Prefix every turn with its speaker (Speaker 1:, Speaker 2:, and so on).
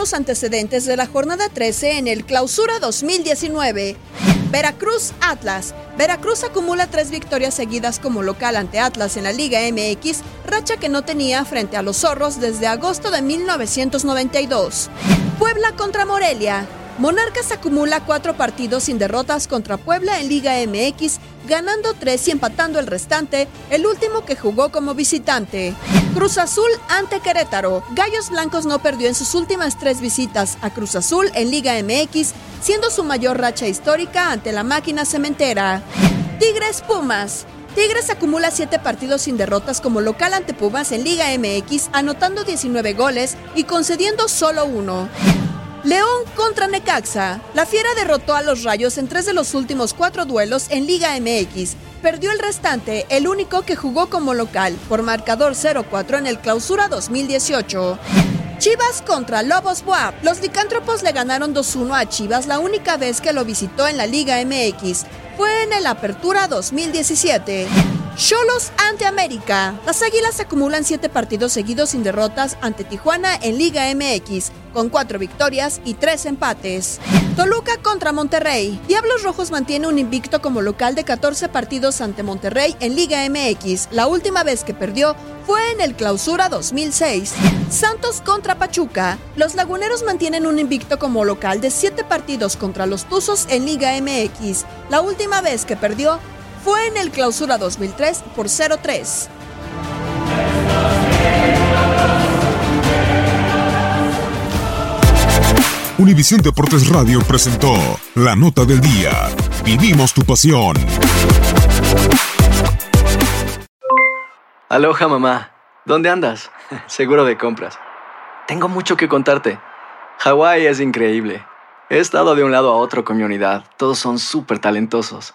Speaker 1: Los antecedentes de la jornada 13 en el Clausura 2019. Veracruz Atlas. Veracruz acumula tres victorias seguidas como local ante Atlas en la Liga MX, racha que no tenía frente a los zorros desde agosto de 1992. Puebla contra Morelia. Monarcas acumula cuatro partidos sin derrotas contra Puebla en Liga MX, ganando tres y empatando el restante, el último que jugó como visitante. Cruz Azul ante Querétaro. Gallos Blancos no perdió en sus últimas tres visitas a Cruz Azul en Liga MX, siendo su mayor racha histórica ante la máquina cementera. Tigres Pumas. Tigres acumula siete partidos sin derrotas como local ante Pumas en Liga MX, anotando 19 goles y concediendo solo uno. León contra Necaxa. La Fiera derrotó a los Rayos en tres de los últimos cuatro duelos en Liga MX. Perdió el restante, el único que jugó como local, por marcador 0-4 en el Clausura 2018. Chivas contra Lobos Buap. Los licántropos le ganaron 2-1 a Chivas la única vez que lo visitó en la Liga MX. Fue en el Apertura 2017. Cholos ante América. Las Águilas acumulan siete partidos seguidos sin derrotas ante Tijuana en Liga MX, con cuatro victorias y tres empates. Toluca contra Monterrey. Diablos Rojos mantiene un invicto como local de 14 partidos ante Monterrey en Liga MX. La última vez que perdió fue en el Clausura 2006. Santos contra Pachuca. Los laguneros mantienen un invicto como local de 7 partidos contra los Tuzos en Liga MX. La última vez que perdió fue en el Clausura 2003 por 0-3.
Speaker 2: Univisión Deportes Radio presentó La Nota del Día. Vivimos tu pasión.
Speaker 3: Aloha mamá, ¿dónde andas? Seguro de compras. Tengo mucho que contarte. Hawái es increíble. He estado de un lado a otro con mi unidad. Todos son súper talentosos.